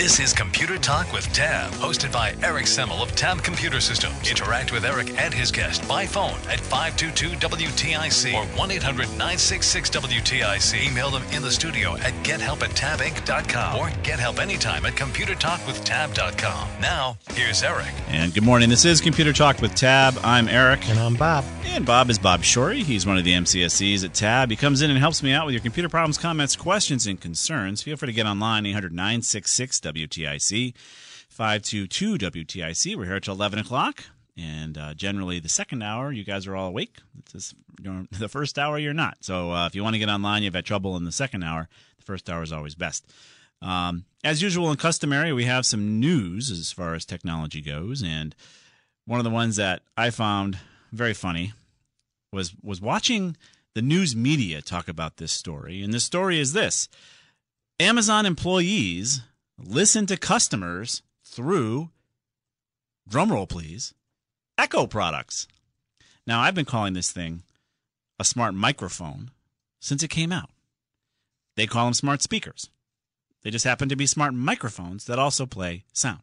This is Computer Talk with Tab, hosted by Eric Semmel of Tab Computer Systems. Interact with Eric and his guest by phone at 522-WTIC or 1-800-966-WTIC. Email them in the studio at gethelp at tabinc.com or get help anytime at computertalkwithtab.com. Now, here's Eric. And good morning. This is Computer Talk with Tab. I'm Eric. And I'm Bob. And Bob is Bob Shorey. He's one of the MCSEs at Tab. He comes in and helps me out with your computer problems, comments, questions, and concerns. Feel free to get online, 800 966 WTIC, 522 WTIC. We're here till 11 o'clock. And uh, generally, the second hour, you guys are all awake. Just, you know, the first hour, you're not. So uh, if you want to get online, you've had trouble in the second hour, the first hour is always best. Um, as usual and customary, we have some news as far as technology goes. And one of the ones that I found very funny was was watching the news media talk about this story. And the story is this Amazon employees listen to customers through, drumroll please, Echo products. Now, I've been calling this thing a smart microphone since it came out. They call them smart speakers. They just happen to be smart microphones that also play sound.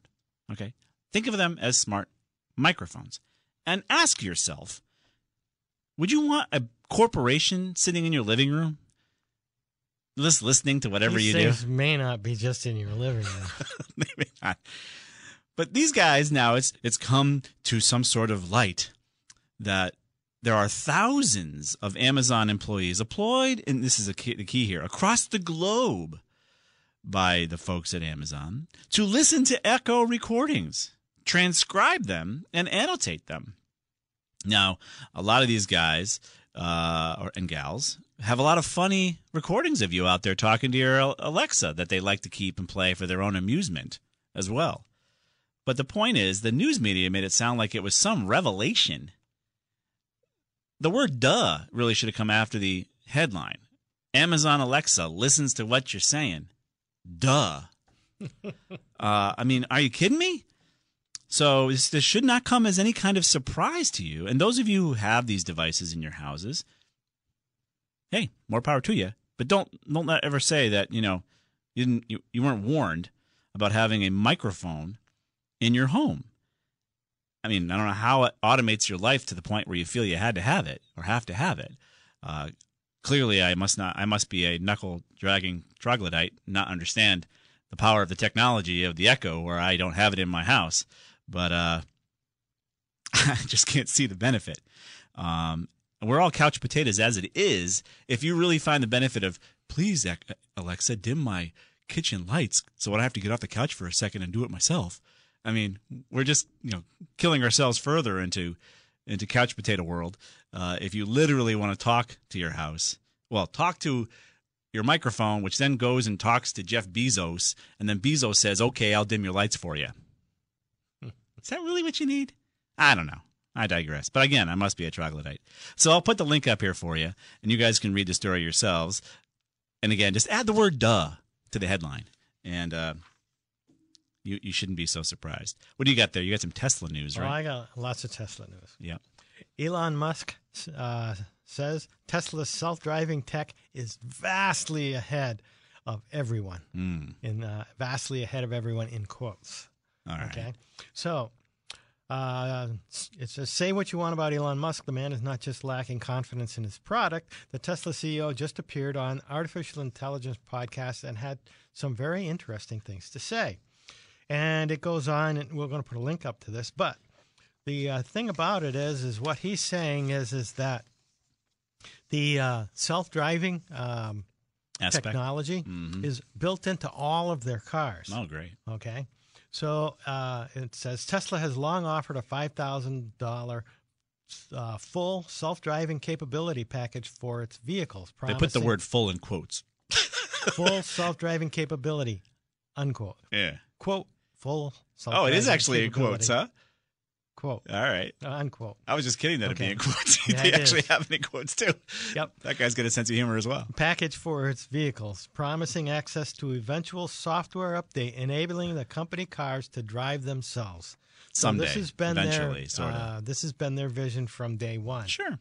Okay? Think of them as smart microphones. And ask yourself would you want a corporation sitting in your living room just listening to whatever These you do? may not be just in your living room. Maybe not. But these guys now it's it's come to some sort of light that there are thousands of Amazon employees employed, and this is a key, the key here, across the globe by the folks at Amazon to listen to Echo recordings, transcribe them, and annotate them. Now, a lot of these guys uh, or, and gals have a lot of funny recordings of you out there talking to your Alexa that they like to keep and play for their own amusement as well. But the point is, the news media made it sound like it was some revelation. The word duh really should have come after the headline. Amazon Alexa listens to what you're saying. Duh. uh, I mean, are you kidding me? So this, this should not come as any kind of surprise to you. And those of you who have these devices in your houses, hey, more power to you. But don't don't ever say that you know you didn't you, you weren't warned about having a microphone in your home. I mean, I don't know how it automates your life to the point where you feel you had to have it or have to have it. Uh, clearly, I must not. I must be a knuckle dragging troglodyte, not understand the power of the technology of the Echo, where I don't have it in my house. But uh, I just can't see the benefit. Um, we're all couch potatoes as it is. If you really find the benefit of, please, Alexa, dim my kitchen lights so I don't have to get off the couch for a second and do it myself. I mean, we're just you know killing ourselves further into into couch potato world. Uh, if you literally want to talk to your house, well, talk to your microphone, which then goes and talks to Jeff Bezos, and then Bezos says, "Okay, I'll dim your lights for you." Is that really what you need? I don't know. I digress. But again, I must be a troglodyte. So I'll put the link up here for you, and you guys can read the story yourselves. And again, just add the word "duh" to the headline, and uh, you you shouldn't be so surprised. What do you got there? You got some Tesla news, right? I got lots of Tesla news. yeah. Elon Musk uh, says Tesla's self-driving tech is vastly ahead of everyone. Mm. In uh, vastly ahead of everyone in quotes. All right. Okay, so uh, it says, say what you want about Elon Musk. The man is not just lacking confidence in his product. The Tesla CEO just appeared on Artificial Intelligence podcast and had some very interesting things to say. And it goes on, and we're going to put a link up to this. But the uh, thing about it is, is what he's saying is, is that the uh, self-driving um, technology Mhm. is built into all of their cars. Oh, great. Okay. So uh, it says Tesla has long offered a $5,000 uh, full self driving capability package for its vehicles. They put the word "full" in quotes. full self-driving capability, unquote. Yeah. Quote, full self-driving Oh it is actually in quotes, huh? Quote, All right. unquote. I was just kidding that it'd be in quotes. Yeah, they actually is. have it in quotes too. Yep. That guy's got a sense of humor as well. package for its vehicles, promising access to eventual software update enabling the company cars to drive themselves. So Someday, this has been eventually, their, sorta. uh, this has been their vision from day one. Sure.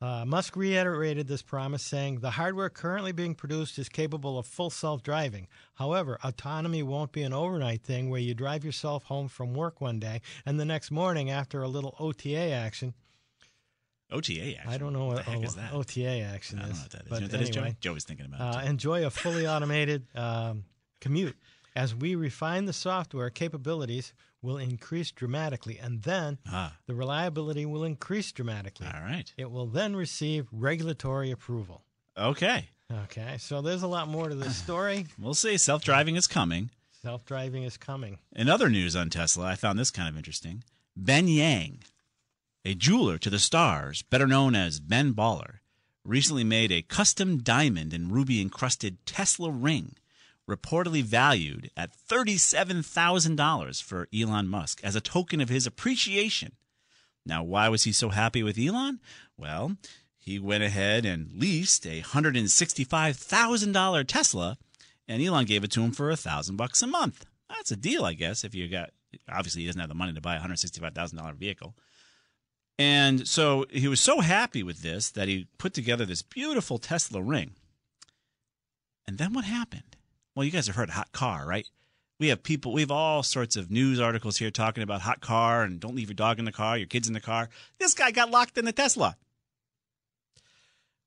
Uh, Musk reiterated this promise, saying the hardware currently being produced is capable of full self-driving. However, autonomy won't be an overnight thing where you drive yourself home from work one day and the next morning, after a little OTA action, OTA action. I don't know what what the heck o- is that? OTA action I don't is. know what that is. but you know that is, anyway, Joe? Joe was thinking about uh, it. too. enjoy a fully automated um, commute. As we refine the software capabilities, will increase dramatically, and then Ah, the reliability will increase dramatically. all right. It will then receive regulatory approval. Okay. Okay, so there's a lot more to this story. We'll see. Self driving is coming. Self driving is coming. In other news on Tesla, I found this kind of interesting. Ben Yang, a jeweler to the stars, better known as Ben Baller, recently made a custom diamond and ruby encrusted Tesla ring, reportedly valued at $37,000 for Elon Musk as a token of his appreciation. Now, why was he so happy with Elon? Well, he went ahead and leased a $165,000 Tesla, and Elon gave it to him for a thousand bucks a month. That's a deal, I guess, if you got obviously he doesn't have the money to buy a $165,000 vehicle. And so he was so happy with this that he put together this beautiful Tesla ring. And then what happened? Well, you guys have heard hot car, right? We have people, we have all sorts of news articles here talking about hot car and don't leave your dog in the car, your kids in the car. This guy got locked in the Tesla.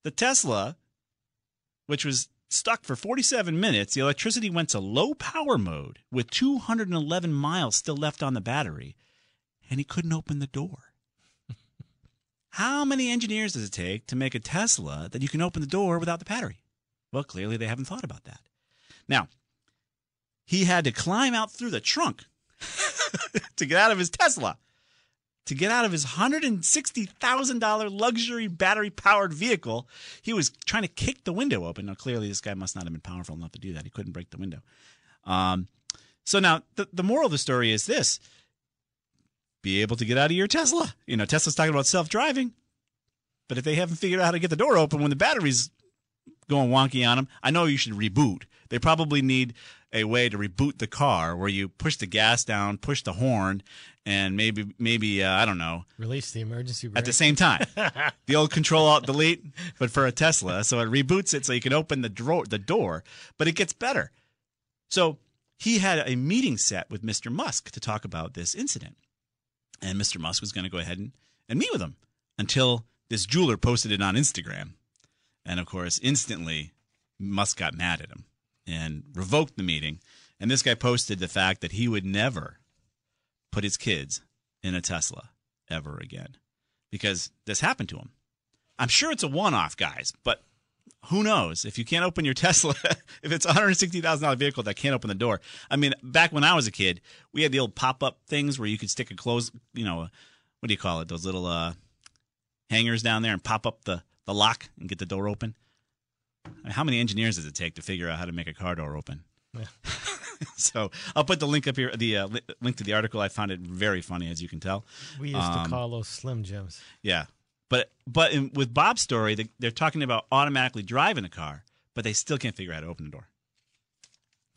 The Tesla, which was stuck for 47 minutes, the electricity went to low power mode with 211 miles still left on the battery, and he couldn't open the door. How many engineers does it take to make a Tesla that you can open the door without the battery? Well, clearly they haven't thought about that. Now, he had to climb out through the trunk to get out of his Tesla, to get out of his $160,000 luxury battery powered vehicle. He was trying to kick the window open. Now, clearly, this guy must not have been powerful enough to do that. He couldn't break the window. Um, so now, the, the moral of the story is this be able to get out of your Tesla. You know, Tesla's talking about self driving, but if they haven't figured out how to get the door open when the battery's going wonky on them, I know you should reboot. They probably need a way to reboot the car where you push the gas down, push the horn, and maybe maybe uh, I don't know Release the emergency brake. at the same time. the old control alt delete, but for a Tesla, so it reboots it so you can open the drawer, the door, but it gets better. So he had a meeting set with Mr. Musk to talk about this incident, and Mr. Musk was going to go ahead and, and meet with him until this jeweler posted it on Instagram, and of course, instantly Musk got mad at him and revoked the meeting. And this guy posted the fact that he would never put his kids in a Tesla ever again because this happened to him. I'm sure it's a one off, guys, but who knows? If you can't open your Tesla, if it's a $160,000 vehicle that can't open the door. I mean, back when I was a kid, we had the old pop up things where you could stick a close, you know, what do you call it? Those little uh, hangers down there and pop up the, the lock and get the door open. How many engineers does it take to figure out how to make a car door open? Yeah. so I'll put the link up here, the uh, li- link to the article. I found it very funny, as you can tell. We used Um, to call those Slim Jims. Yeah, but but in, with Bob's story, they, they're talking about automatically driving the car, but they still can't figure out how to open the door.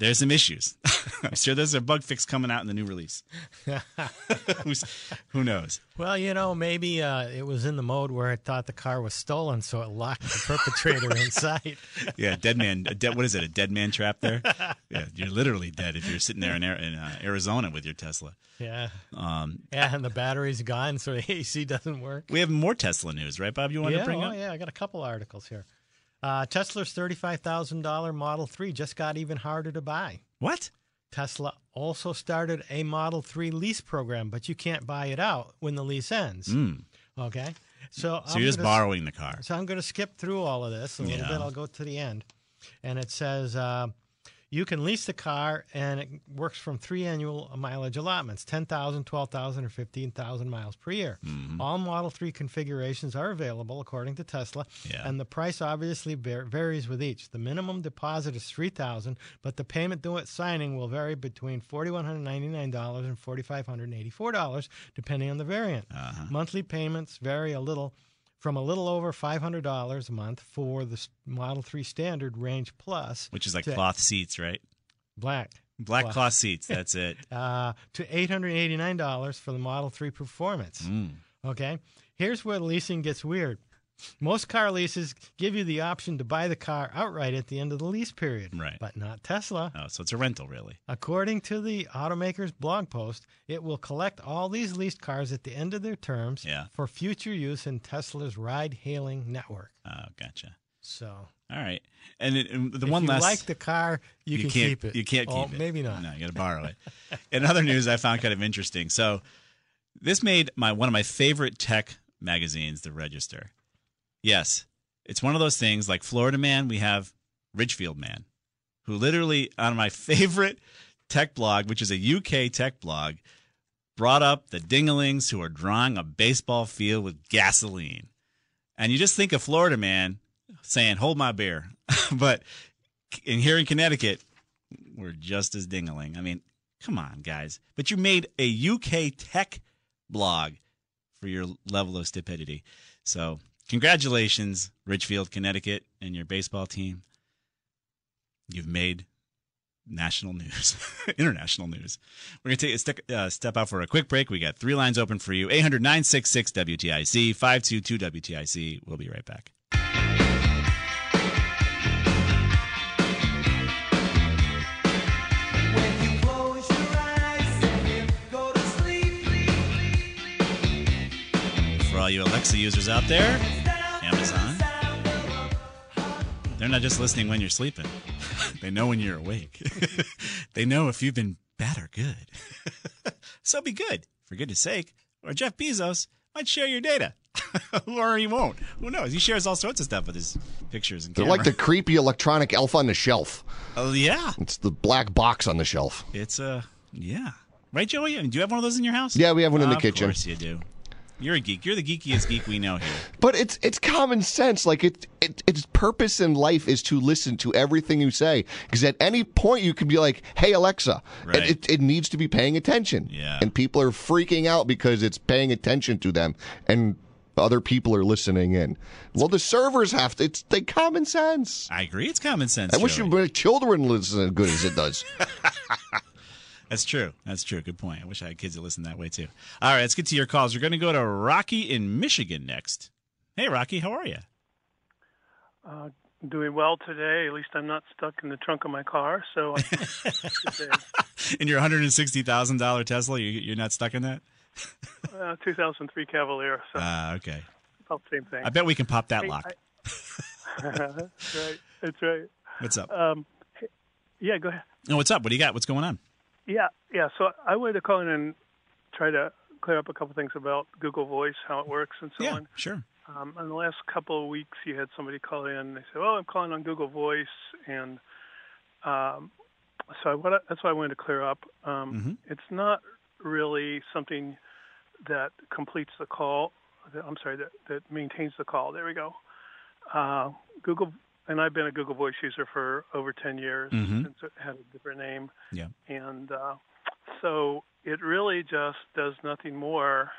There's some issues. I'm sure there's a bug fix coming out in the new release. Who's, who knows? Well, you know, maybe uh, it was in the mode where it thought the car was stolen, so it locked the perpetrator inside. Yeah, dead man. Dead, what is it? A dead man trap there? Yeah, you're literally dead if you're sitting there in, in uh, Arizona with your Tesla. Yeah. Um, Yeah, and the battery's gone, so the AC doesn't work. we have more Tesla news, right, Bob? You want yeah, to bring oh, up? yeah, I got a couple articles here. Uh, Tesla's $35,000 Model 3 just got even harder to buy. What? Tesla also started a Model 3 lease program, but you can't buy it out when the lease ends. Mm. Okay. So, So you're just gonna- borrowing the car. So I'm going to skip through all of this a little Yeah. bit. I'll go to the end. And it says uh, You can lease the car, and it works from three annual mileage allotments 10,000, 12,000, or 15,000 miles per year. Mm-hmm. All Model 3 configurations are available according to Tesla, Yeah. and the price obviously var- varies with each. The minimum deposit is 3000 but the payment due at signing will vary between $4,199 and $4,584, depending on the variant. Uh-huh. Monthly payments vary a little from a little over $500 a month for the Model 3 Standard Range Plus, Which is like cloth seats, right? black, Black Cloth. cloth seats. That's it. uh, to $889 for the Model 3 Performance. Mm. Okay, here's where leasing gets weird. Most car leases give you the option to buy the car outright at the end of the lease period, Right. but not Tesla. Oh, so it's a rental, really. According to the automaker's blog post, it will collect all these leased cars at the end of their terms Yeah. for future use in Tesla's ride hailing network. Oh, gotcha. So, All right. And, it, and the if one you last like the car, you, can can't, keep it. You can't Oh, keep it. Maybe not. No, you got to borrow it. In other news, I found kind of interesting. So, this made my one of my favorite tech magazines, The Register. Yes, it's one of those things like Florida Man. We have Ridgefield Man, who literally on my favorite tech blog, which is a UK tech blog, brought up the dinglings who are drawing a baseball field with gasoline. And you just think of Florida Man saying, "Hold my beer," but in here in Connecticut, we're just as dingling. I mean, come on, guys. But you made a UK tech blog for your level of stupidity. So, congratulations, Ridgefield, Connecticut, and your baseball team. You've made national news, international news. We're going to take a step, uh, step out for a quick break. We got three lines open for you 800 966 WTIC, 522 WTIC. We'll be right back. You Alexa users out there, Amazon. They're not just listening when you're sleeping. they know when you're awake. they know if you've been bad or good. so be good, for goodness sake. Or Jeff Bezos might share your data. or he won't. Who knows? He shares all sorts of stuff with his pictures and They're camera. like the creepy electronic elf on the shelf. Oh yeah. It's the black box on the shelf. It's uh yeah. Right, Joey? Do you have one of those in your house? Yeah, we have one in the Of kitchen. Of course you do. You're a geek. You're the geekiest geek we know here. But it's it's common sense. Like it, it its purpose in life is to listen to everything you say. Because at any point you can be like, "Hey Alexa," and it, it needs to be paying attention. Yeah. And people are freaking out because it's paying attention to them, and other people are listening in. Well, the servers have to. It's the common sense. I agree. It's common sense. I wish your children listen as good as it does. That's true. That's true. Good point. I wish I had kids that listen that way too. All right, let's get to your calls. We're going to go to Rocky in Michigan next. Hey, Rocky, how are you? Uh, doing well today. At least I'm not stuck in the trunk of my car. So, In your hundred and sixty thousand dollar Tesla, you, you're not stuck in that? uh, 2003 Cavalier. So Ah, okay. about the same thing. I bet we can pop that Hey, lock. That's right. That's right. What's up? Um, yeah, go ahead. oh, what's up? What do you got? What's going on? Yeah, yeah. So I wanted to call in and try to clear up a couple things about Google Voice, how it works, and so yeah, on. sure. Um, in the last couple of weeks, you had somebody call in. And they said, "Oh, I'm calling on Google Voice," and um, so I, what I, that's what I wanted to clear up. Um, It's not really something that completes the call. That, I'm sorry, that, that maintains the call. There we go. Uh, Google, and I've been a Google Voice user for over 10 years Mhm. since it had a different name Yeah. and uh, so it really just does nothing more,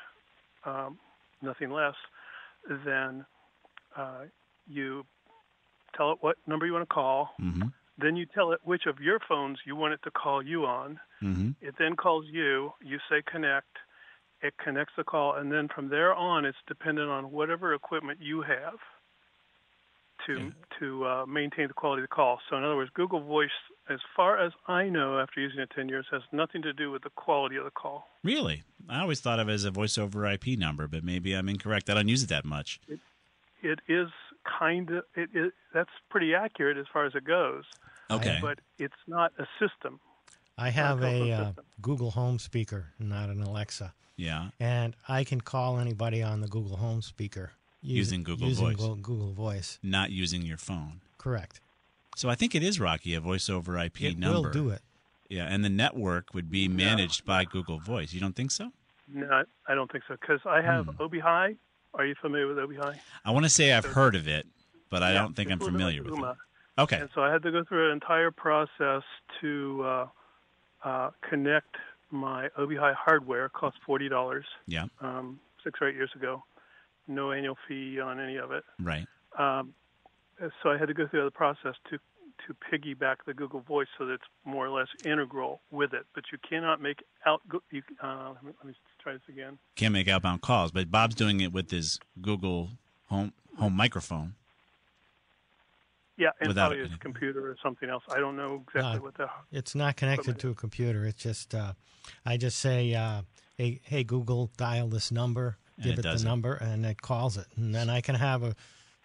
um, nothing less than uh, you tell it what number you want to call. Mm-hmm. Then you tell it which of your phones you want it to call you on. Mm-hmm. It then calls you. You say connect. It connects the call, and then from there on, it's dependent on whatever equipment you have to to uh, maintain the quality of the call. So, in other words, Google Voice, as far as I know, after using it ten years, has nothing to do with the quality of the call. Really? I always thought of it as a voice over IP number, but maybe I'm incorrect. I don't use it that much. It, It is kind of it, it that's pretty accurate as far as it goes, Okay. but it's not a system. I have a a uh. Google Home speaker, not an Alexa, yeah. and I can call anybody on the Google Home speaker Using Google using Voice. Go- Google Voice. Not using your phone. Correct. So I think it is Rocky a voice over IP it number. will do it. Yeah, and the network would be managed by Google Voice. You don't think so? No, I don't think so because I have Hmm. Obihai. Are you familiar with Obihai? I want to say I've heard of it, but I Yeah, don't think I'm familiar with it. Okay. And so I had to go through an entire process to uh, uh, connect my Obihai hardware. It cost forty dollars Yeah. um, six or eight years ago. No annual fee on any of it. Right. Um, so I had to go through the process to to piggyback the Google Voice so that it's more or less integral with it. But you cannot make out. You, uh, let, me, let me try this again. Can't make outbound calls, but Bob's doing it with his Google home home microphone. Yeah, and Without probably it. his computer or something else. I don't know exactly No. what the. It's not connected to a computer. It's just uh, I just say, uh, "Hey, hey, Google, dial this number." And Give it it, the it. number, and it calls it, and then I can have a,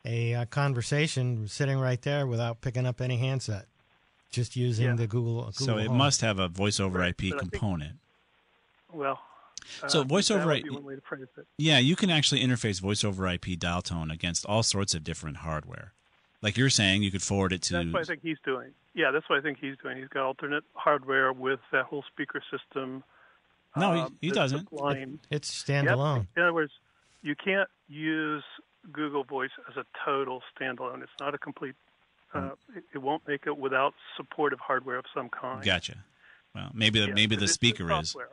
a, uh conversation sitting right there without picking up any handset, just using Yeah. the Google. Google so it Home. must have a voice over Right, IP but I think- component. Well. So uh, voice over IP be one way to phrase it. Yeah, you can actually interface voice over IP dial tone against all sorts of different hardware. Like you're saying, you could forward it to. That's what I think he's doing. Yeah, that's what I think he's doing. He's got alternate hardware with that whole speaker system. No, he- uh, he doesn't. supplying- It's Yep. standalone. In other words, you can't use Google Voice as a total standalone. It's not a complete. Uh, it, it won't make it without supportive hardware of some kind. Gotcha. Well, maybe the Yeah, maybe the it's- it's speaker is. All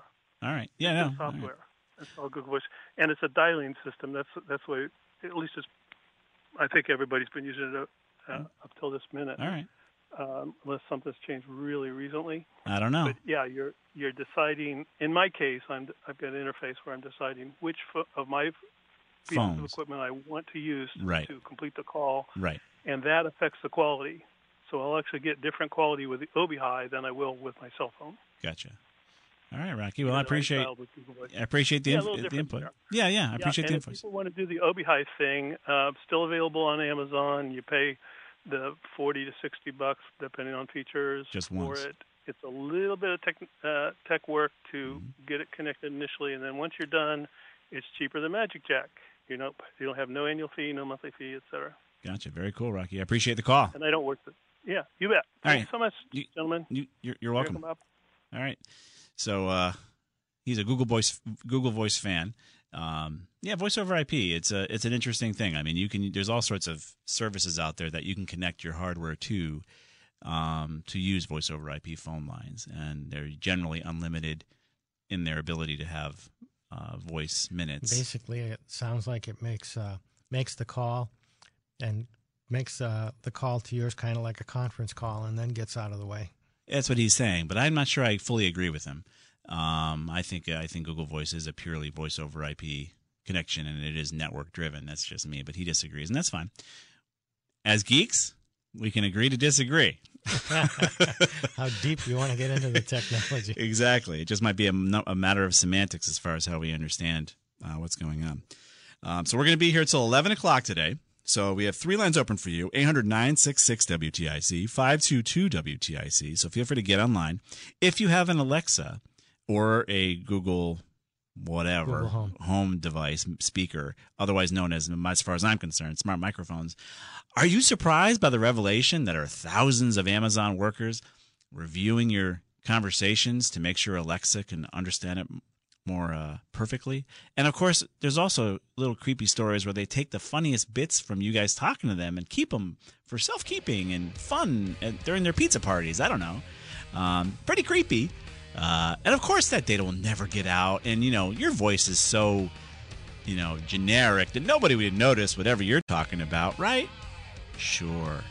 right. Yeah. It's No. just all right. software. That's all Google Voice, and it's a dialing system. That's that's why. At least it's. I think everybody's been using it uh, up till this minute. All right. Um, unless something's changed really recently. I don't know. But yeah, you're you're deciding. In my case, I'm I've got an interface where I'm deciding which fo- of my pieces of Phones. equipment I want to use Right. to complete the call, Right. and that affects the quality. So I'll actually get different quality with the Obihai than I will with my cell phone. Gotcha. All right, Rocky. Well, I appreciate dialed with Google Voice. I appreciate the Yeah, inf- the input. there. Yeah, yeah. I Yeah, appreciate and the if info. people want to do the Obihai thing, uh, still available on Amazon. You pay the forty to sixty bucks depending on features Just for it. It's a little bit of tech uh, tech work to Mm-hmm. get it connected initially, and then once you're done, it's cheaper than magicJack. You know, you don't have no annual fee, no monthly fee, etc. Gotcha. Very cool, Rocky. I appreciate the call. And I don't work the. Yeah, you bet. Thanks right. so much, You- gentlemen. You, you're, you're welcome. Welcome. All right. So uh, he's a Google Voice Google Voice fan. Um, yeah, voice over IP. It's a it's an interesting thing. I mean, you can there's all sorts of services out there that you can connect your hardware to um, to use voice over IP phone lines, and they're generally unlimited in their ability to have uh, voice minutes. Basically, it sounds like it makes uh, makes the call and makes uh, the call to yours kind of like a conference call, and then gets out of the way. That's what he's saying, but I'm not sure I fully agree with him. Um, I think I think Google Voice is a purely voice over IP connection, and it is network driven. That's just me, but he disagrees, and that's fine. As geeks, we can agree to disagree. How deep you want to get into the technology? exactly. It just might be a, a matter of semantics as far as how we understand uh, what's going on. Um, so we're going to be here till 11 o'clock today. So we have three lines open for you 800 966 WTIC, 522 WTIC. So feel free to get online. If you have an Alexa or a Google whatever Google Home. device speaker, otherwise known as, as far as I'm concerned, smart microphones, are you surprised by the revelation that are thousands of Amazon workers reviewing your conversations to make sure Alexa can understand it more uh, perfectly. And of course, there's also little creepy stories where they take the funniest bits from you guys talking to them and keep them for self keeping and fun and during their pizza parties. I don't know. Um, pretty creepy. Uh, and of course, that data will never get out. And, you know, your voice is so, you know, generic that nobody would notice whatever you're talking about, right? Sure.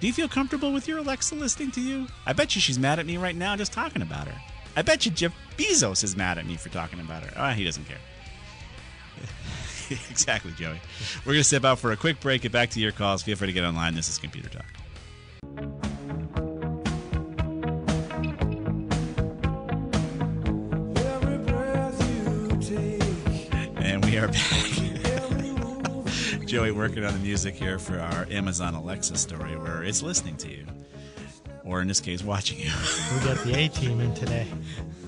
Do you feel comfortable with your Alexa listening to you? I bet you she's mad at me right now just talking about her. I bet you Jeff Bezos is mad at me for talking about her. Ah, he doesn't care. exactly, Joey. We're going to step out for a quick break. Get back to your calls. Feel free to get online. This is Computer Talk. Joey working on the music here for our Amazon Alexa story where it's listening to you. Or in this case, watching you. We got the A team in today.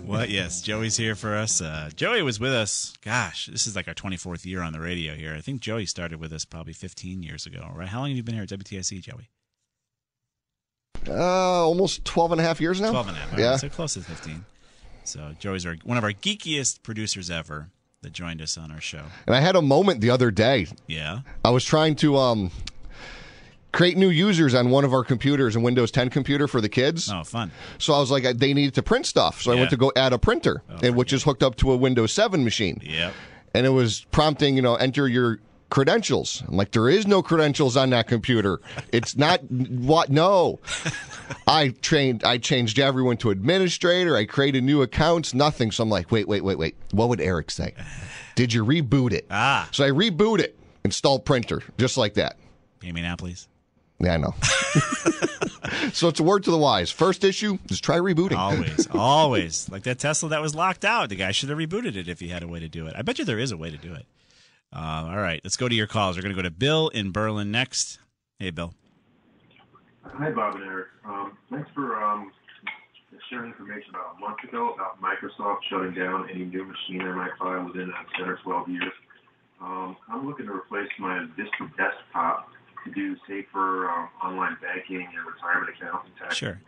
Well, yes, Joey's here for us. Uh, Joey was with us. Gosh, this is like our 24th year on the radio here. I think Joey started with us probably 15 years ago, right? How long have you been here at WTIC, Joey? Uh, almost 12 and a half years now. 12 and a half. Yeah. right, so close to 15. So Joey's our, one of our geekiest producers ever that joined us on our show. And I had a moment the other day. Yeah. I was trying to um, create new users on one of our computers, a Windows 10 computer for the kids. Oh, fun. So I was like, they needed to print stuff. So I Yeah. Oh, went to go add a printer, and which is hooked up to a Windows 7 machine. Yep. And it was prompting, you know, enter your credentials. I'm like, there is no credentials on that computer. It's not what? No. I trained. I changed everyone to administrator. I created new accounts. Nothing. So I'm like, wait, wait, wait, wait. What would Eric say? Did you reboot it? Ah. So I reboot it, install printer, just like that. Pay me now, please. Yeah, I know. so it's a word to the wise. First issue, just try rebooting. Always, always. Like that Tesla that was locked out. The guy should have rebooted it if he had a way to do it. I bet you there is a way to do it. Uh, all right, let's go to your calls. We're going to go to Bill in Berlin next. Hey, Bill. Hi, Bob and Eric. Um, thanks for um, sharing information about a month ago about Microsoft shutting down any new machine they might buy within uh, 10 or 12 years. Um, I'm looking to replace my Vista desktop to do safer um, online banking and retirement accounts and tax. Sure.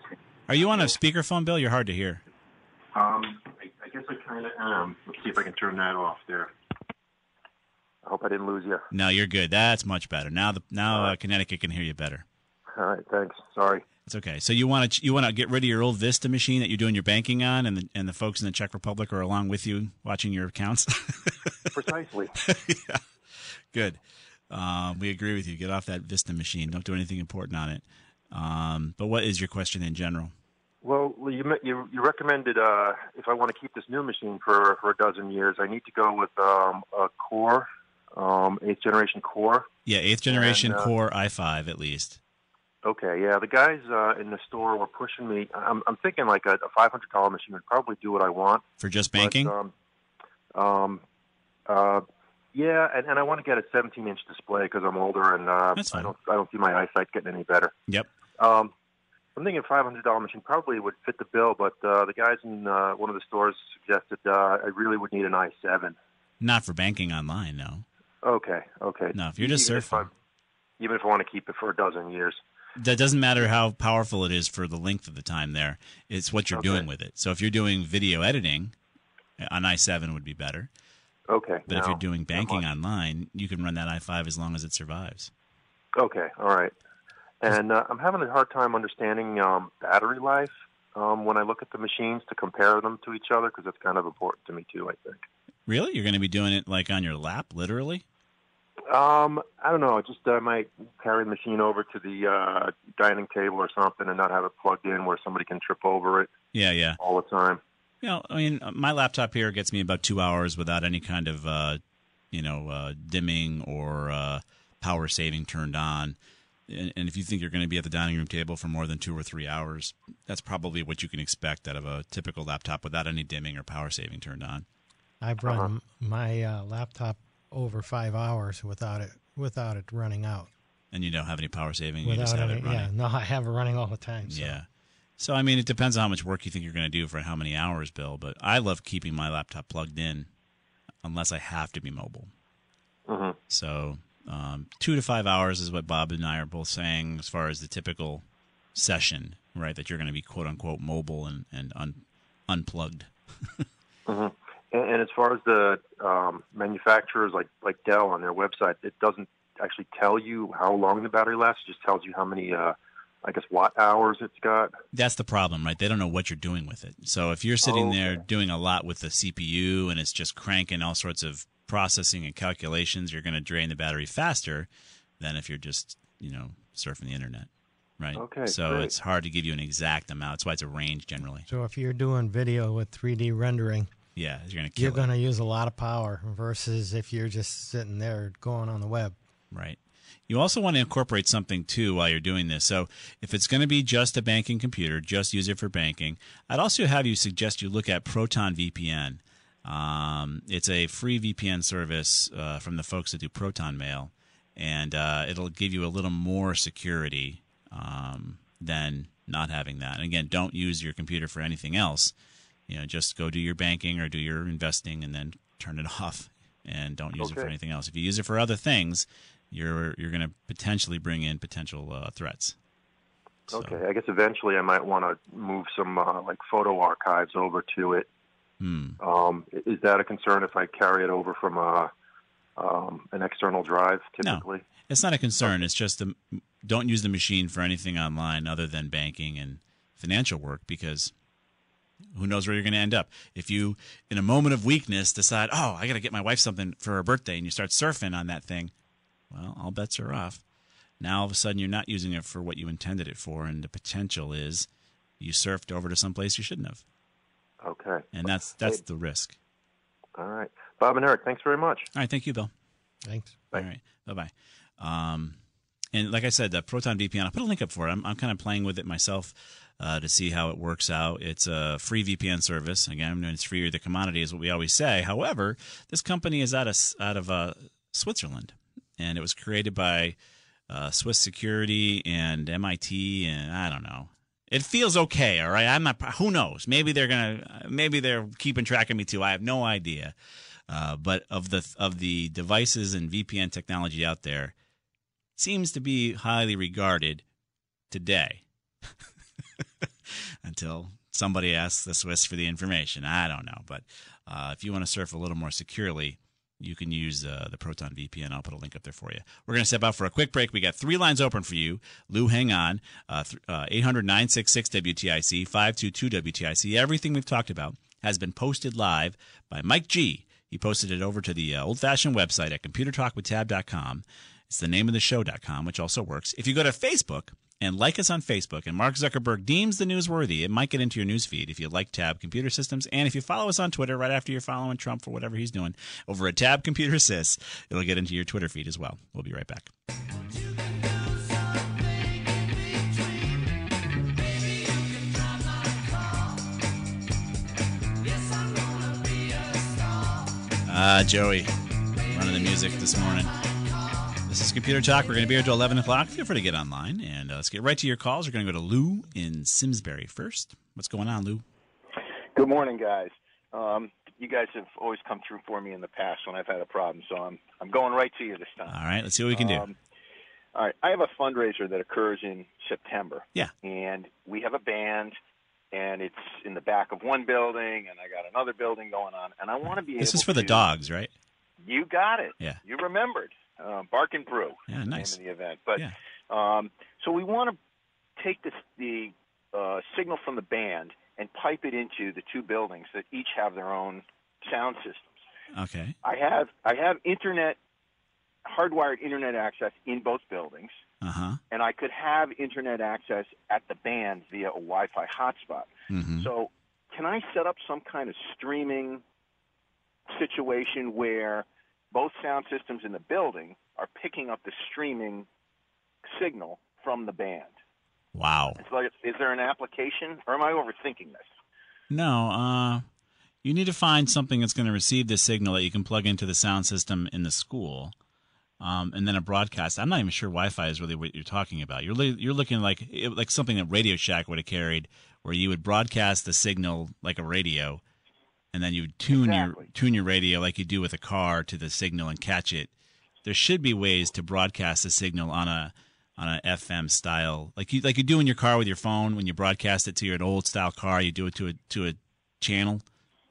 Are you on a speakerphone, Bill? You're hard to hear. Um, I, I guess I kind of am. Let's see if I can turn that off there. I hope I didn't lose you. No, you're good. That's much better. Now, the now uh, Connecticut can hear you better. All right, thanks. Sorry. It's okay. So you want to you want to get rid of your old Vista machine that you're doing your banking on, and the and the folks in the Czech Republic are along with you watching your accounts. Precisely. yeah, good. Um, we agree with you. Get off that Vista machine. Don't do anything important on it. Um, but what is your question in general? Well, you you, you recommended uh, if I want to keep this new machine for, for a dozen years, I need to go with um, a Core, um, eighth generation Core. Yeah, eighth generation And, uh, Core i5 at least. Okay, yeah, the guys uh, in the store were pushing me. I'm, I'm thinking like a, a five hundred dollar machine would probably do what I want. For just but, banking? um, um, uh, yeah, and, and I want to get a 17 inch display because I'm older and uh, I don't I don't see my eyesight getting any better. Yep. Um, I'm thinking five hundred dollar machine probably would fit the bill, but uh, the guys in uh, one of the stores suggested uh, I really would need an i7. Not for banking online, no. Okay, okay. No, if you're just even If surfing. I'm- even if I want to keep it for a dozen years. That doesn't matter how powerful it is for the length of the time there. It's what you're Okay. doing with it. So if you're doing video editing, an i7 would be better. Okay. But if you're doing banking online, you can run that i5 as long as it survives. Okay, all right. And uh, I'm having a hard time understanding um, battery life um, when I look at the machines to compare them to each other because that's kind of important to me too. I think. Really? You're going to be doing it like on your lap, literally? Um, I don't know. Just I might carry the machine over to the uh, dining table or something and not have it plugged in where somebody can trip over it Yeah, yeah. all the time. You know, I mean, my laptop here gets me about two hours without any kind of, uh, you know, uh, dimming or uh, power saving turned on. And, and if you think you're going to be at the dining room table for more than two or three hours, that's probably what you can expect out of a typical laptop without any dimming or power saving turned on. I've run my uh, laptop over five hours without it without it running out. And you don't have any power saving, you just Without have any, it running. yeah, no, I have it running all the time. So. Yeah. So I mean, it depends on how much work you think you're going to do for how many hours, Bill. But I love keeping my laptop plugged in, unless I have to be mobile. hmm So um, two to five hours is what Bob and I are both saying as far as the typical session, right? That you're going to be quote unquote mobile and and un- unplugged. hmm And, and as far as the um, manufacturers like like Dell on their website, it doesn't actually tell you how long the battery lasts. It just tells you how many, uh, I guess, watt hours it's got. That's the problem, right? They don't know what you're doing with it. So if you're sitting there Okay. doing a lot with the CPU and it's just cranking all sorts of processing and calculations, you're going to drain the battery faster than if you're just, you know, surfing the internet, right? Okay, So great. it's hard to give you an exact amount. That's why it's a range generally. So if you're doing video with 3D rendering, Yeah, you're going to kill you're it. to use a lot of power versus if you're just sitting there going on the web. Right. You also want to incorporate something too while you're doing this. So if it's going to be just a banking computer, just use it for banking. I'd also have you suggest you look at Proton VPN. Um, it's a free VPN service uh, from the folks that do Proton Mail, and uh, it'll give you a little more security um, than not having that. And again, don't use your computer for anything else. You know, just go do your banking or do your investing, and then turn it off, and don't use it for anything else. If you use it for other things, you're you're going to potentially bring in potential uh, threats. So, Okay, I guess eventually I might want to move some uh, like photo archives over to it. hmm. Um, is that a concern if I carry it over from a um, an external drive? Typically, It's not a concern. It's just the, don't use the machine for anything online other than banking and financial work because who knows where you're going to end up. If you, in a moment of weakness, decide, oh, I got to get my wife something for her birthday, and you start surfing on that thing, well, all bets are off. Now all of a sudden you're not using it for what you intended it for, and the potential is you surfed over to someplace you shouldn't have, okay. and that's that's the risk. All right, Bob and Eric, thanks very much. All right, thank you, Bill. Thanks. All right. Bye bye. Um, and like I said, the Proton VPN, I'll put a link up for it. I'm, I'm kind of playing with it myself uh, to see how it works out. It's a free VPN service. Again, it's free or the commodity is what we always say. However, this company is out of out of uh, Switzerland, and it was created by uh, Swiss Security and MIT, and I don't know. It feels okay, all right. I'm not. Who knows? Maybe they're gonna. Maybe they're keeping track of me too. I have no idea. Uh, but of the of the devices and VPN technology out there, seems to be highly regarded today. Until somebody asks the Swiss for the information, I don't know. But uh, if you want to surf a little more securely, you can use uh, the Proton VPN. I'll put a link up there for you. We're going to step out for a quick break. We got three lines open for you. Lou, hang on. Uh, 800 966 WTIC, 522 WTIC. Everything we've talked about has been posted live by Mike G. He posted it over to the uh, old fashioned website at computertalkwithtab.com. It's the name of the show.com, which also works. If you go to Facebook and like us on Facebook, and Mark Zuckerberg deems the newsworthy, it might get into your news feed if you like Tab Computer Systems. And if you follow us on Twitter right after you're following Trump for whatever he's doing over at Tab Computer Sys, it'll get into your Twitter feed as well. We'll be right back. Ah, Joey, running the music this morning. This is Computer Talk. We're going to be here till 11 o'clock. Feel free to get online. And uh, let's get right to your calls. We're going to go to Lou in Simsbury first. What's going on, Lou? Good morning, guys. Um, you guys have always come through for me in the past when I've had a problem, so I'm I'm going right to you this time. All right, let's see what we can do. Um, all right, I have a fundraiser that occurs in September. Yeah. And we have a band, and it's in the back of one building, and I got another building going on, and I want to be This is for the dogs, right? You got it. Yeah. You remembered. Uh, Bark and Brew. Yeah, nice. Name of the event, but Yeah. um, so we want to take this, the uh, signal from the band and pipe it into the two buildings that each have their own sound systems. Okay. I have I have internet hardwired internet access in both buildings, Uh huh. and I could have internet access at the band via a Wi-Fi hotspot. hmm So, can I set up some kind of streaming situation where both sound systems in the building are picking up the streaming signal from the band? Wow. It's like, is there an application, or am I overthinking this? No, uh, you need to find something that's going to receive the signal that you can plug into the sound system in the school, um, and then a broadcast. I'm not even sure Wi-Fi is really what you're talking about. You're li- you're looking like like something that Radio Shack would have carried, where you would broadcast the signal like a radio, and then you tune Exactly. your tune your radio like you do with a car to the signal and catch it. There should be ways to broadcast the signal on a on a FM style, like you like you do in your car with your phone when you broadcast it to your an old style car. You do it to a to a channel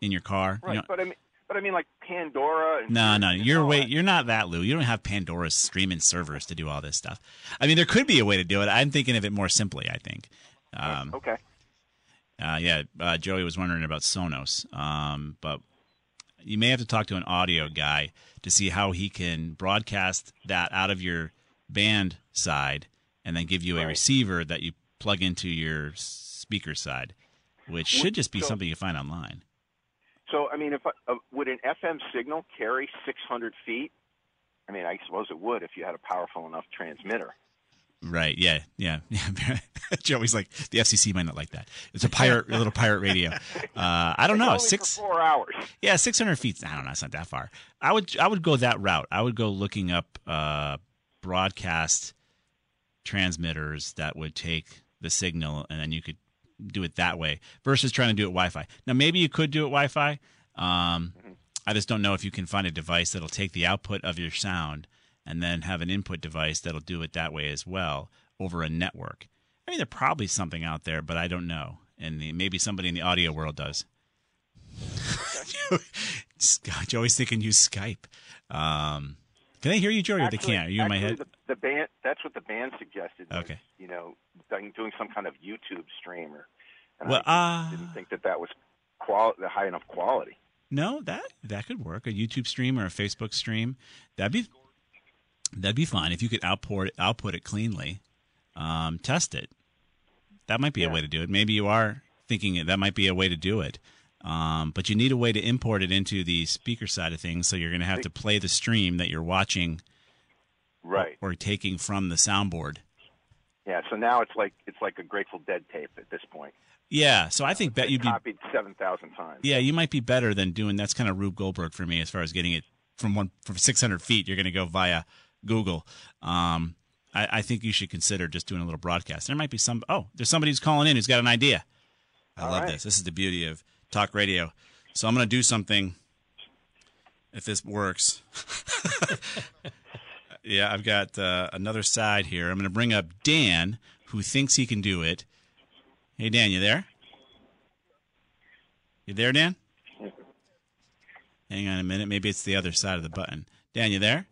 in your car. You Right, know- but I mean, but I mean, like Pandora. And no, no, you're way you're not that Lou. You don't have Pandora's streaming servers to do all this stuff. I mean, there could be a way to do it. I'm thinking of it more simply. I think. Um, Okay. Uh, yeah, uh, Joey was wondering about Sonos, um, but you may have to talk to an audio guy to see how he can broadcast that out of your band side and then give you a Right. receiver that you plug into your speaker side, which should just be so- something you find online. So, I mean, if I, uh, would an FM signal carry 600 feet? I mean, I suppose it would if you had a powerful enough transmitter. Right? Yeah, yeah, yeah. Joey's like the FCC might not like that. It's a pirate, a little pirate radio. Uh, I don't It's know. Six. four hours. Yeah, six hundred feet. I don't know. It's not that far. I would I would go that route. I would go looking up uh, broadcast transmitters that would take the signal, and then you could do it that way versus trying to do it Wi-Fi. Now, maybe you could do it Wi-Fi. Um, I just don't know if you can find a device that'll take the output of your sound and then have an input device that'll do it that way as well over a network. I mean, there's probably something out there, but I don't know, and the, maybe somebody in the audio world does. Joey's thinking use Skype. Um, can they hear you, Joey, or they can't? Are you in my head? The, the band. That's what the band suggested. was, Okay. You know, doing some kind of YouTube stream, or and Well, I uh, didn't think that that was qual- the high enough quality. No, that that could work. A YouTube stream or a Facebook stream. That'd be that'd be fine if you could output it, output it cleanly. Um, test it. That might be a way to do it. Maybe you are thinking that might be a way to do it. Um, but you need a way to import it into the speaker side of things. So you're going to have to play the stream that you're watching Right. or taking from the soundboard. Yeah. So now it's like it's like a Grateful Dead tape at this point. Yeah. So I think that you'd be copied seven thousand times. Yeah, you might be better than doing. That's kind of Rube Goldberg for me as far as getting it from one from 600 feet. You're going to go via Google. Um, I, I think you should consider just doing a little broadcast. There might be some. Oh, there's somebody who's calling in who's got an idea. I All love right. this. This is the beauty of talk radio. So I'm going to do something. If this works. yeah, I've got uh, another side here. I'm going to bring up Dan, who thinks he can do it. Hey, Dan, you there? You there, Dan? Hang on a minute. Maybe it's the other side of the button. Dan, you there?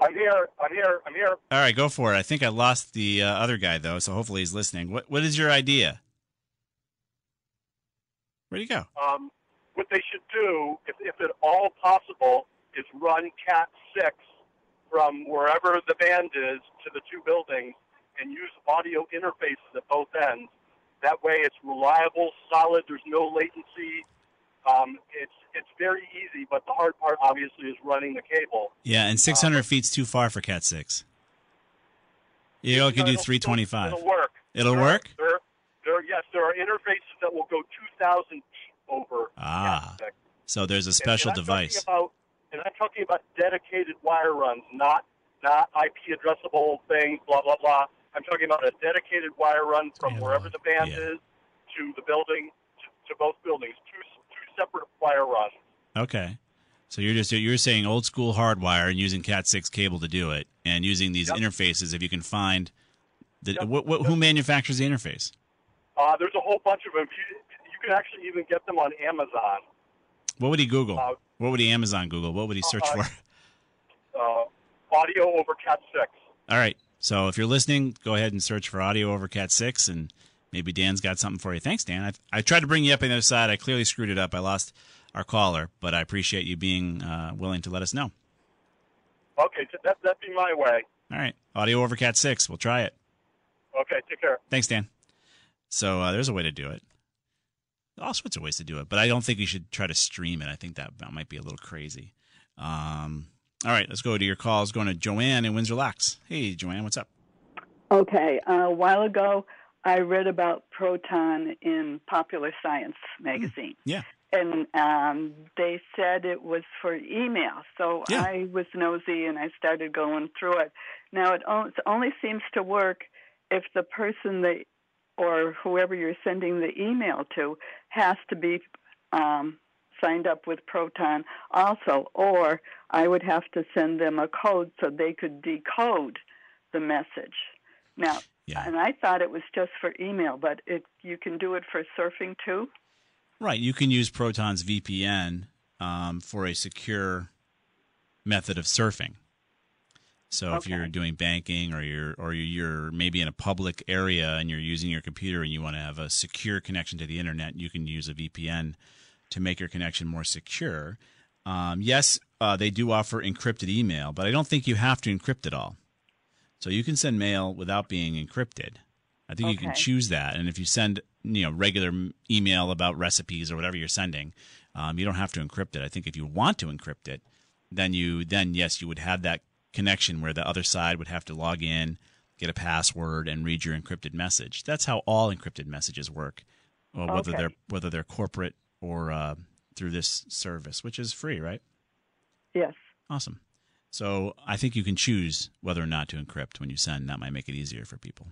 I'm here. I'm here. I'm here. All right, go for it. I think I lost the uh, other guy though, so hopefully he's listening. What What is your idea? Where'd he go? Um, what they should do, if, if at all possible, is run Cat 6 from wherever the band is to the two buildings and use audio interfaces at both ends. That way it's reliable, solid, there's no latency. Um, it's, it's very easy, but the hard part, obviously, is running the cable. Yeah, and 600 feet's too far for Cat Six. You only can do 325. It'll work. It'll There work. There, there, yes, there are interfaces that will go 2,000 feet over. Ah, Cat 6. so there's a And- special and I'm device. Talking about, and I'm talking about dedicated wire runs, not not IP addressable things, blah blah blah. I'm talking about a dedicated wire run from wherever the band is to the building to, to both buildings. Two separate wire runs. Okay. So you're just you're saying old school hardwire and using Cat six cable to do it, and using these interfaces if you can find the what, what, who manufactures the interface. Uh, there's a whole bunch of them. You, you can actually even get them on Amazon. What would he Google? Uh, what would he Amazon Google? What would he search uh, for? Uh, audio over Cat six. All right. So if you're listening, go ahead and search for audio over Cat six, and maybe Dan's got something for you. Thanks, Dan. I, I tried to bring you up on the other side. I clearly screwed it up. I lost our caller, but I appreciate you being uh, willing to let us know. Okay, t- that that'd be my way. All right. Audio over Cat six. We'll try it. Okay, take care. Thanks, Dan. So uh, there's a way to do it. All sorts of ways to do it, but I don't think you should try to stream it. I think that, that might be a little crazy. Um, all right, let's go to your calls. Going to Joanne in Windsor Locks. Hey, Joanne, what's up? Okay. Uh, a while ago, I read about proton in Popular Science magazine. Yeah. And um, they said it was for email. So Yeah. I was nosy and I started going through it. Now, it it only seems to work if the person that, or whoever you're sending the email to has to be um, signed up with Proton also, or I would have to send them a code so they could decode the message. Now, and I thought it was just for email, but it you can do it for surfing too. Right. You can use Proton's VPN um, for a secure method of surfing. So if you're doing banking or you're or you're maybe in a public area and you're using your computer and you want to have a secure connection to the internet, you can use a VPN to make your connection more secure. Um, yes, uh, they do offer encrypted email, but I don't think you have to encrypt it all. So you can send mail without being encrypted. I think you can choose that, and if you send you know regular email about recipes or whatever you're sending, um, you don't have to encrypt it. I think if you want to encrypt it, then you then yes you would have that connection where the other side would have to log in, get a password, and read your encrypted message. That's how all encrypted messages work, well, whether Okay. they're whether they're corporate or uh, through this service, which is free, right? Yes. Awesome. So I think you can choose whether or not to encrypt when you send. That might make it easier for people.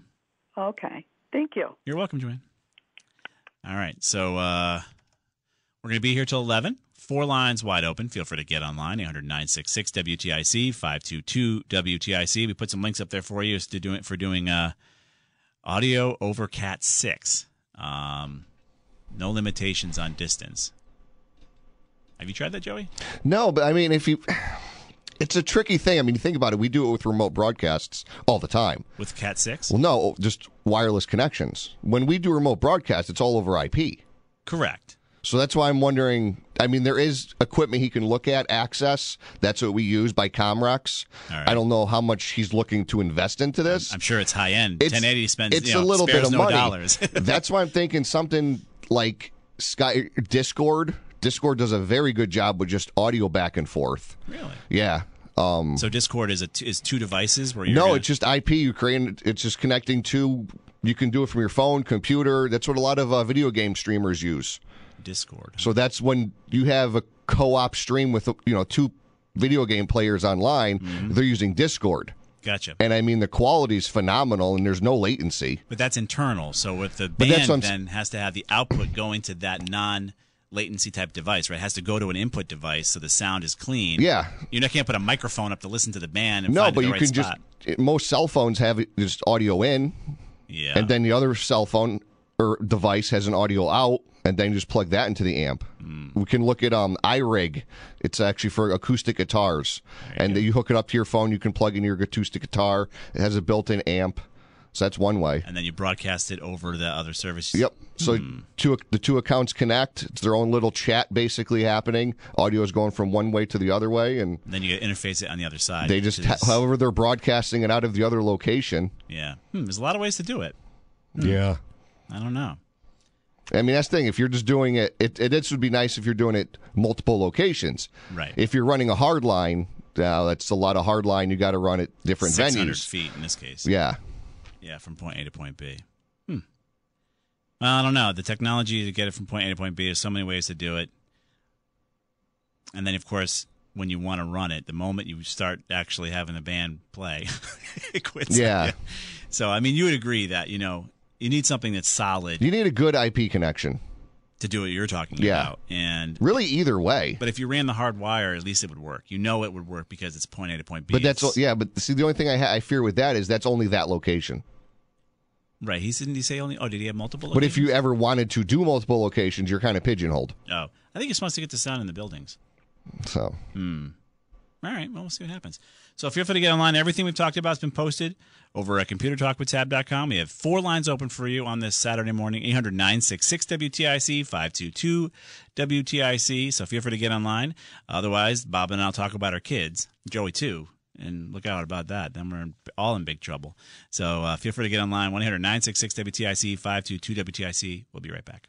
Okay. Thank you. You're welcome, Joanne. All right. So uh, we're going to be here till 11. Four lines wide open. Feel free to get online, 800 966 WTIC, 522 WTIC. We put some links up there for you as to it for doing uh, audio over Cat six. Um, no limitations on distance. Have you tried that, Joey? No, but I mean, if you, it's a tricky thing. I mean, you think about it. We do it with remote broadcasts all the time. With Cat six? Well, no, just wireless connections. When we do remote broadcasts, it's all over IP. Correct. So that's why I'm wondering. I mean, there is equipment he can look at, access. That's what we use by Comrex. Right. I don't know how much he's looking to invest into this. I'm sure it's high end. It's- 1080 spends. It's you know, a little bit of no money. dollars. That's why I'm thinking something like Sky Discord. Discord does a very good job with just audio back and forth. really? Yeah. Um, So Discord is a t- is two devices where you're no, gonna- it's just IP. You create. It's just connecting to. You can do it from your phone, computer. That's what a lot of uh, video game streamers use. Discord. So that's when you have a co-op stream with you know two video game players online. Mm-hmm. They're using Discord, Gotcha. and I mean the quality is phenomenal, and there's no latency. But that's internal. So with the band, what I'm s- then has to have the output going to that non latency type device, right? It has to go to an input device so the sound is clean. Yeah. You can't put a microphone up to listen to the band and no, but the you right can spot. just most cell phones have just audio in, yeah. and then the other cell phone or device has an audio out, and then you just plug that into the amp. Hmm. We can look at um iRig. It's actually for acoustic guitars, and you hook it up to your phone. You can plug in your acoustic guitar. It has a built-in amp, so that's one way. and then you broadcast it over the other service. Yep. So Hmm. two the two accounts connect. It's their own little chat basically happening. Audio is going from one way to the other way, and And then you interface it on the other side. they just, is- however, they're broadcasting it out of the other location. yeah. Hmm, there's a lot of ways to do it. Yeah. I don't know. I mean, that's the thing. If you're just doing it, it, it this would be nice if you're doing it multiple locations. Right. If you're running a hard line, uh, that's a lot of hard line. You got to run at different 600 venues. feet in this case. Yeah. Yeah, from point A to point B. Hmm. Well, I don't know. The technology to get it from point A to point B, there's so many ways to do it. And then, of course, when you want to run it, the moment you start actually having the band play, it quits. Yeah. So, I mean, you would agree that, you know, you need something that's solid You need a good IP connection. To do what you're talking Yeah. about. And Really, either way. but if you ran the hard wire, at least it would work. You know it would work because it's point A to point B. But that's It's- yeah. But see, the only thing I, ha- I fear with that is that's only that location. right. He didn't he say only? Oh, did he have multiple? But if you ever wanted to do multiple locations, you're kind of pigeonholed. oh, I think you're supposed to get the sound in the buildings. So Hmm. All right. Well, we'll see what happens. So feel free to get online. Everything we've talked about has been posted over at computertalkwithtab.com. We have four lines open for you on this Saturday morning 800 966 WTIC 522 WTIC. So feel free to get online. Otherwise, Bob and I'll talk about our kids, Joey too. And look out about that. Then we're all in big trouble. So uh, feel free to get online 1 800 966 WTIC 522 WTIC. We'll be right back.